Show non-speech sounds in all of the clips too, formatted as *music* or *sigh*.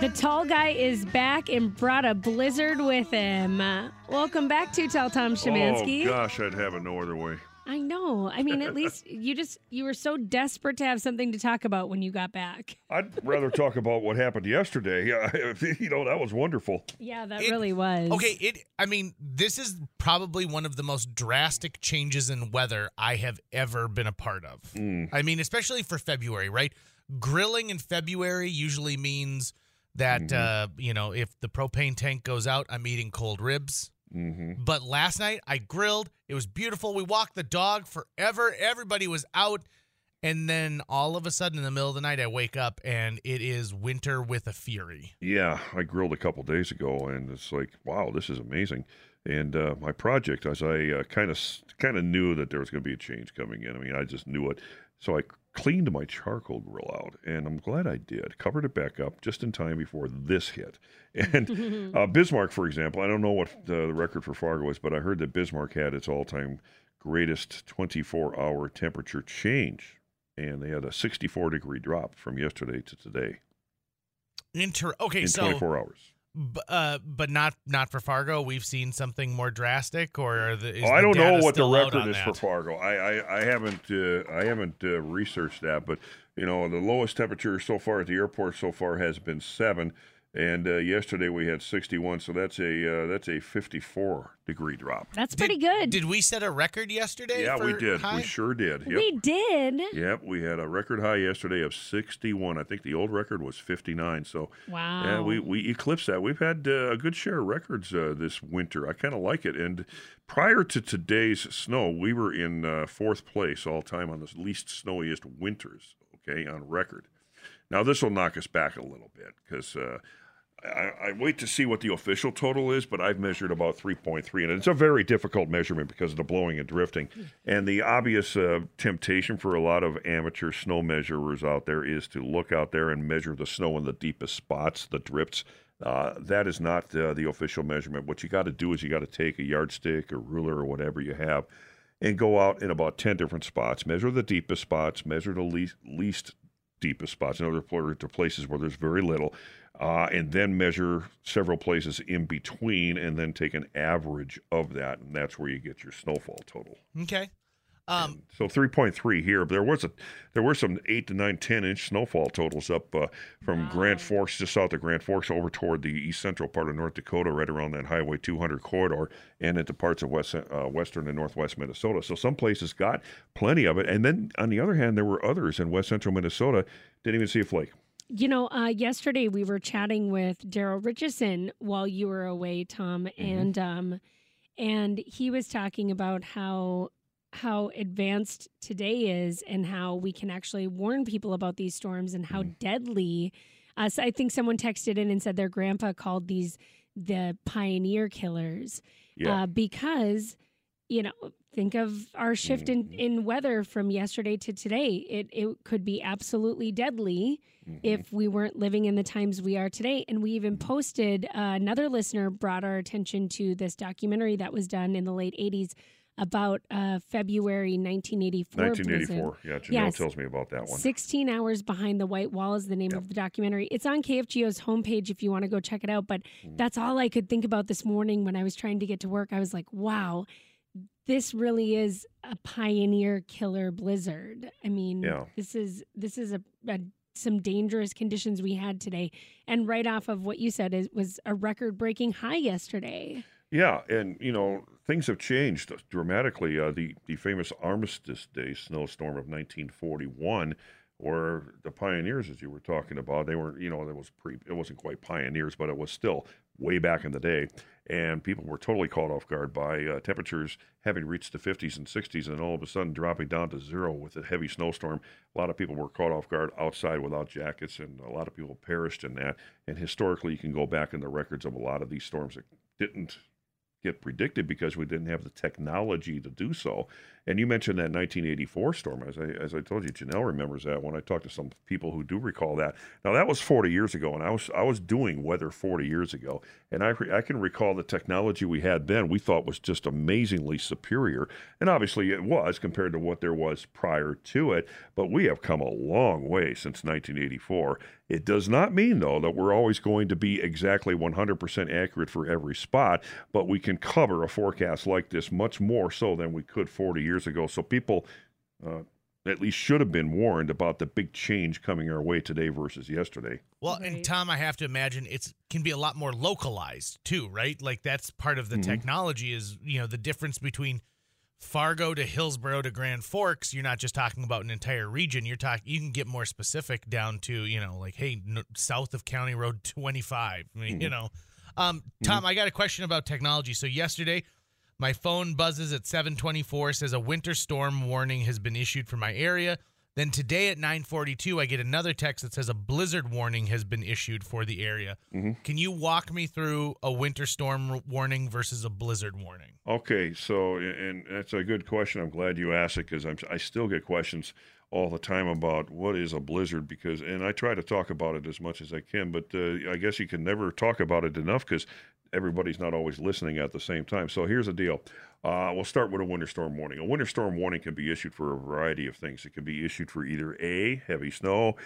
The tall guy is back and brought a blizzard with him. Uh, welcome back to Tall Tom Szymanski. Oh gosh, I'd have it no other way. I know. I mean, at least *laughs* you just you were so desperate to have something to talk about when you got back. I'd rather *laughs* talk about what happened yesterday. *laughs* you know, that was wonderful. Yeah, that It- really was. Okay, it. I mean, this is probably one of the most drastic changes in weather I have ever been a part of. Mm. I mean, especially for February, right? Grilling in February usually means that Mm-hmm. uh, you know if the propane tank goes out, I'm eating cold ribs. hmm But last night I grilled. It was beautiful. We walked the dog forever. Everybody was out. And then all of a sudden in the middle of the night I wake up and it is winter with a fury. Yeah, I grilled a couple days ago, and it's like, wow, this is amazing. And uh, my project, as I kind of kind of knew that there was going to be a change coming in. I mean, I just knew it. So I cleaned my charcoal grill out, and I'm glad I did. Covered it back up just in time before this hit. *laughs* And *laughs* uh, Bismarck, for example, I don't know what the, the record for Fargo is, but I heard that Bismarck had its all-time greatest 24-hour temperature change, and they had a 64 degree drop from yesterday to today Inter okay, in so 24 hours. B- uh, but not not for Fargo. We've seen something more drastic, or the, is Oh, I don't know what the record is for? Fargo. I I, I haven't uh, I haven't uh, researched that, but you know the lowest temperature so far at the airport so far has been seven, and uh, yesterday we had sixty one, so that's a uh, that's a fifty four degree drop. That's Did- pretty good. Did we set a record yesterday? Yeah, we did. high? We sure did. Yep. We did. Yep, we had a record high yesterday of 61. I think the old record was 59. So, Wow. yeah, we, we eclipsed that. We've had uh, a good share of records uh, this winter. I kind of like it. And prior to today's snow, we were in uh, fourth place all time on the least snowiest winters, okay, on record. Now, this will knock us back a little bit because uh, I, I wait to see what the official total is, but I've measured about 3.3, and it's a very difficult measurement because of the blowing and drifting. And the obvious uh, temptation for a lot of amateur snow measurers out there is to look out there and measure the snow in the deepest spots, the drifts. Uh, that is not uh, the official measurement. What you got to do is you got to take a yardstick or ruler or whatever you have and go out in about 10 different spots, measure the deepest spots, measure the least, least deepest spots, in other to places where there's very little, uh, and then measure several places in between, and then take an average of that, and that's where you get your snowfall total. Okay. Um, So 3.3 here. There was a there were some eight to nine, 10 inch snowfall totals up uh, from Grand Forks, just south of Grand Forks, over toward the east central part of North Dakota, right around that Highway 200 corridor, and into parts of west, uh, western and northwest Minnesota. So some places got plenty of it, and then on the other hand, there were others in west central Minnesota didn't even see a flake. You know, uh, yesterday we were chatting with Daryl Richardson while you were away, Tom, and um, and he was talking about how how advanced today is and how we can actually warn people about these storms and how deadly. Uh, so I think someone texted in and said their grandpa called these the pioneer killers Yeah. uh, because you know think of our shift in, Mhm. in weather from yesterday to today it, it could be absolutely deadly Mhm. if we weren't living in the times we are today and we even posted uh, another listener brought our attention to this documentary that was done in the late 80s about uh, february 1984 blizzard. 1984. Yeah, Janelle Yes. tells me about that one. 16 hours behind the white wall is the name Yep. of the documentary it's on kfgo's homepage if you want to go check it out but Mm. that's all i could think about this morning when i was trying to get to work i was like wow this really is a pioneer killer blizzard i mean Yeah. this is this is a, a some dangerous conditions we had today and right off of what you said it was a record breaking high yesterday Yeah, and you know things have changed dramatically. Uh, the the famous Armistice Day snowstorm of 1941, where the pioneers, as you were talking about, they were you know it was pre it wasn't quite pioneers, but it was still way back in the day, and people were totally caught off guard by uh, temperatures having reached the 50s and 60s, and all of a sudden dropping down to zero with a heavy snowstorm. A lot of people were caught off guard outside without jackets, and a lot of people perished in that. And historically, you can go back in the records of a lot of these storms that didn't get predicted because we didn't have the technology to do so. And you mentioned that 1984 storm. As I, as I told you, Janelle remembers that when I talked to some people who do recall that. Now, that was 40 years ago, and I was, I was doing weather 40 years ago. And I, I can recall the technology we had then, we thought was just amazingly superior. And obviously it was compared to what there was prior to it. But we have come a long way since 1984. It does not mean, though, that we're always going to be exactly 100% accurate for every spot, but we can cover a forecast like this much more so than we could 40 years ago. So people uh, at least should have been warned about the big change coming our way today versus yesterday. Well, Right. and Tom, I have to imagine it's can be a lot more localized too, right? Like that's part of the Mhm. technology is you know the difference between Fargo to Hillsboro to Grand Forks. You're not just talking about an entire region. You're talking. You can get more specific down to you know like hey n- south of County Road 25. I *laughs* mean, you know, um, Tom, I got a question about technology. So yesterday. My phone buzzes at 724 says a winter storm warning has been issued for my area. Then today at 9:42 I get another text that says a blizzard warning has been issued for the area. Can you walk me through a winter storm warning versus a blizzard warning? Okay, so and that's a good question. I'm glad you asked it because I still get questions all the time about what is a blizzard because, and I try to talk about it as much as I can, but uh, I guess you can never talk about it enough because everybody's not always listening at the same time. So here's the deal. Uh, we'll start with a winter storm warning. A winter storm warning can be issued for a variety of things. It can be issued for either A, heavy snow,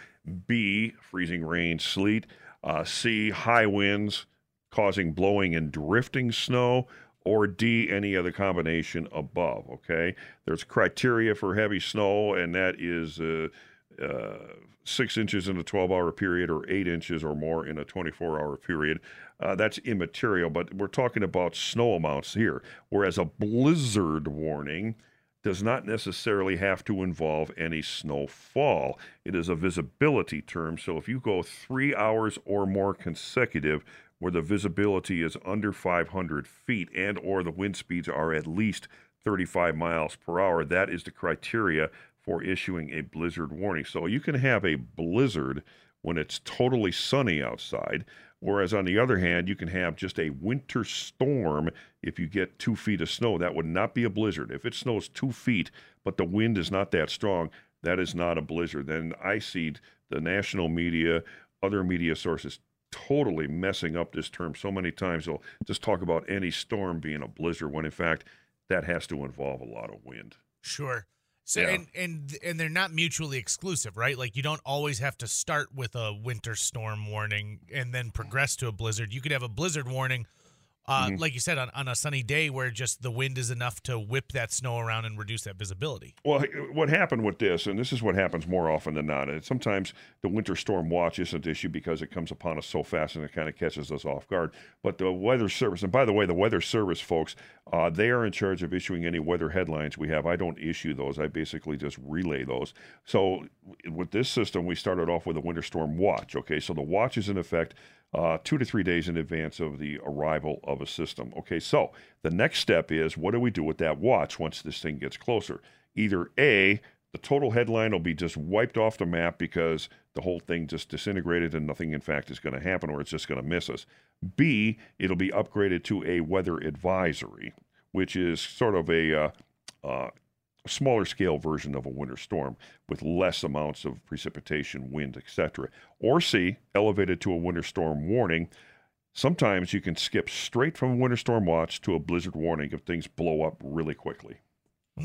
B, freezing rain, sleet, uh, C, high winds causing blowing and drifting snow, or D, any other combination above. Okay, there's criteria for heavy snow, and that is uh, uh, six inches in a 12 hour period or eight inches or more in a 24 hour period. Uh, that's immaterial, but we're talking about snow amounts here. Whereas a blizzard warning does not necessarily have to involve any snowfall. It is a visibility term. So if you go three hours or more consecutive, where the visibility is under 500 feet and or the wind speeds are at least 35 miles per hour, that is the criteria for issuing a blizzard warning. So you can have a blizzard when it's totally sunny outside, whereas on the other hand, you can have just a winter storm if you get two feet of snow. That would not be a blizzard. If it snows two feet, but the wind is not that strong, that is not a blizzard. Then I see the national media, other media sources totally messing up this term so many times. They'll just talk about any storm being a blizzard when in fact that has to involve a lot of wind. Sure. So Yeah. and and and they're not mutually exclusive, right? Like you don't always have to start with a winter storm warning and then progress to a blizzard. You could have a blizzard warning uh, Mm-hmm. like you said on, on a sunny day where just the wind is enough to whip that snow around and reduce that visibility. Well, what happened with this, and this is what happens more often than not, and sometimes the winter storm watch isn't issued because it comes upon us so fast and it kind of catches us off guard. But the Weather Service, and by the way, the Weather Service folks, uh, they are in charge of issuing any weather headlines we have. I don't issue those, I basically just relay those. So with this system, we started off with a winter storm watch. Okay, so the watch is in effect uh, two to three days in advance of the arrival of a system. Okay, so the next step is what do we do with that watch once this thing gets closer? Either A, the total headline will be just wiped off the map because the whole thing just disintegrated and nothing, in fact, is going to happen or it's just going to miss us. B, it'll be upgraded to a weather advisory, which is sort of a uh, uh, smaller scale version of a winter storm with less amounts of precipitation, wind, etc. Or C, elevated to a winter storm warning. Sometimes you can skip straight from a winter storm watch to a blizzard warning if things blow up really quickly.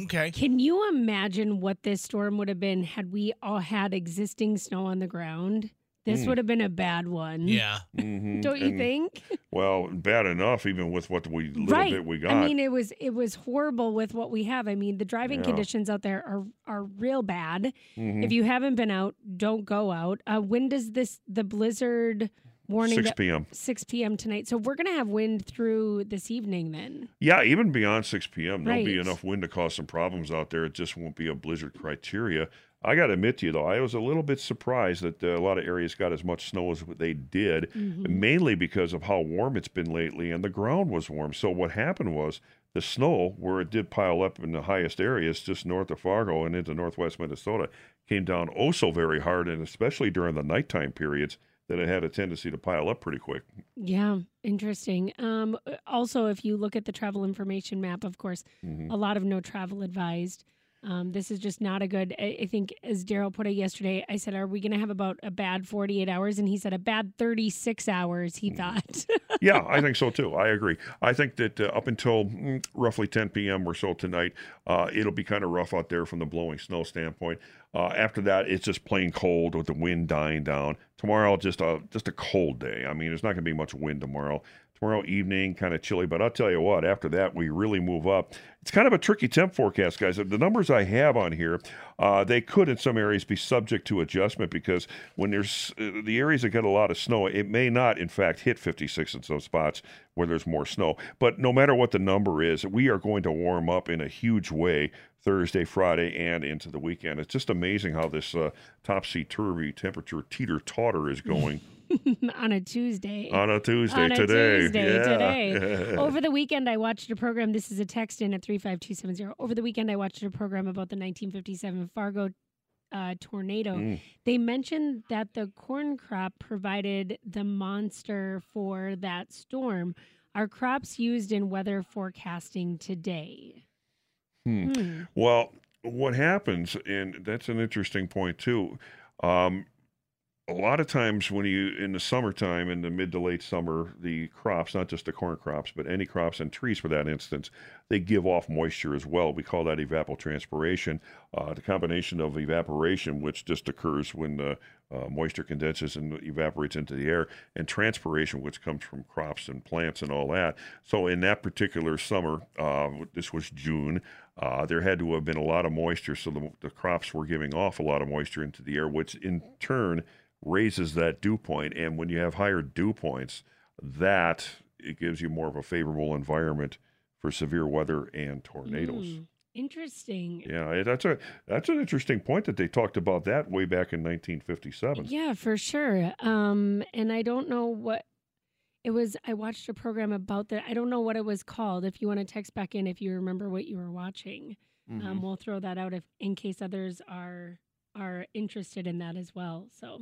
Okay. Can you imagine what this storm would have been had we all had existing snow on the ground? This Mm. would have been a bad one. Yeah. Mhm. Don't you And, think? *laughs* Well, bad enough, even with what we little right. bit we got. I mean, it was it was horrible with what we have. I mean, the driving Yeah. conditions out there are are real bad. Mhm. If you haven't been out, don't go out. Uh, when does this the blizzard warning? 6 p.m. 6 p.m. tonight. So we're gonna have wind through this evening then. Yeah, even beyond 6 p.m., there'll be enough wind to cause some problems out there. It just won't be a blizzard criteria. I got to admit to you, though, I was a little bit surprised that uh, a lot of areas got as much snow as they did, Mm-hmm. mainly because of how warm it's been lately and the ground was warm. So, what happened was the snow, where it did pile up in the highest areas just north of Fargo and into northwest Minnesota, came down oh so very hard, and especially during the nighttime periods, that it had a tendency to pile up pretty quick. Yeah, interesting. Um, also, if you look at the travel information map, of course, Mhm. a lot of no travel advised. Um, this is just not a good. I, I think, as Daryl put it yesterday, I said, "Are we going to have about a bad 48 hours?" And he said, "A bad 36 hours." He thought. *laughs* yeah, I think so too. I agree. I think that uh, up until mm, roughly 10 p.m. or so tonight, uh, it'll be kind of rough out there from the blowing snow standpoint. Uh, after that, it's just plain cold with the wind dying down. Tomorrow, just a just a cold day. I mean, there's not going to be much wind tomorrow. Tomorrow evening, kind of chilly, but I'll tell you what, after that, we really move up. It's kind of a tricky temp forecast, guys. The numbers I have on here, uh, they could in some areas be subject to adjustment because when there's uh, the areas that get a lot of snow, it may not, in fact, hit 56 in some spots where there's more snow. But no matter what the number is, we are going to warm up in a huge way Thursday, Friday, and into the weekend. It's just amazing how this uh, topsy turvy temperature teeter totter is *laughs* going. *laughs* on a Tuesday. On a Tuesday on a today. Tuesday yeah. today. *laughs* Over the weekend, I watched a program. This is a text in at 35270. Over the weekend, I watched a program about the 1957 Fargo uh, tornado. Mm. They mentioned that the corn crop provided the monster for that storm. Are crops used in weather forecasting today? Hmm. Hmm. Well, what happens, and that's an interesting point too. Um, a lot of times when you in the summertime in the mid to late summer the crops not just the corn crops but any crops and trees for that instance they give off moisture as well. We call that evapotranspiration. Uh, the combination of evaporation which just occurs when the uh, moisture condenses and evaporates into the air and transpiration which comes from crops and plants and all that. So in that particular summer uh, this was june uh, there had to have been a lot of moisture so the, the crops were giving off a lot of moisture into the air which in turn raises that dew point and when you have higher dew points that it gives you more of a favorable environment for severe weather and tornadoes Hmm. Interesting. yeah that's a that's an interesting point that they talked about that way back in 1957 Yeah, for sure. Um, and I don't know what it was. I watched a program about that. I don't know what it was called. If you want to text back in, if you remember what you were watching, Mm-hmm. um, we'll throw that out if in case others are are interested in that as well. So,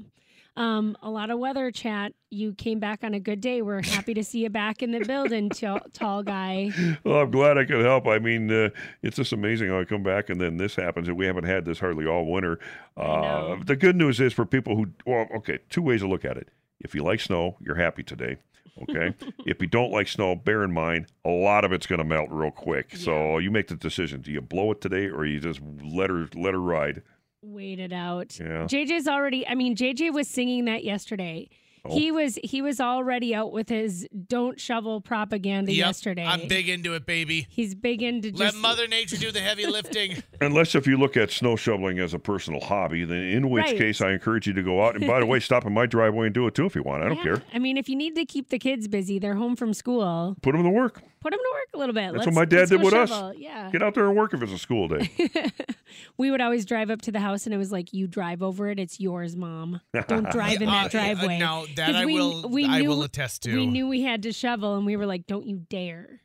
um, a lot of weather chat. You came back on a good day. We're happy to see you back in the building, *laughs* tall, tall guy. well i'm glad i could help. I mean uh, it's just amazing how i come back and then this happens and we haven't had this hardly all winter. Uh, the good news is for people who well okay two ways to look at it. If you like snow you're happy today okay? *laughs* If you don't like snow bear in mind a lot of it's going to melt real quick. So you make the decision. Do you blow it today or you just let her let her ride Wait it out. Yeah. JJ's already. I mean, JJ was singing that yesterday. Oh. He was he was already out with his "Don't shovel" propaganda Yep, yesterday. I'm big into it, baby. He's big into Let just Mother Nature do the heavy *laughs* lifting. Unless if you look at snow shoveling as a personal hobby, then in which Right. case I encourage you to go out. And by the way, *laughs* stop in my driveway and do it too if you want. I don't Yeah. care. I mean, if you need to keep the kids busy, they're home from school. Put them to work. Put them to work a little bit. That's Let's- what my dad did go with us. Yeah. Get out there and work if it's a school day. *laughs* *laughs* we would always drive up to the house, and it was like, "You drive over it. It's yours, mom. Don't *laughs* drive in Uh, that uh, driveway." no, that I we- will. we I will attest to. We knew we had to shovel, and we were like, "Don't you dare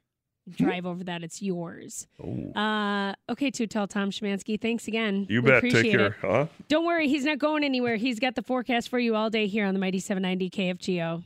drive over that. It's yours." Oh, Uh, okay, too tall Tom Szymanski. Thanks again. you We bet. Take care. it. Huh? Don't worry, he's not going anywhere. He's got the forecast for you all day here on the Mighty 790 KFGO.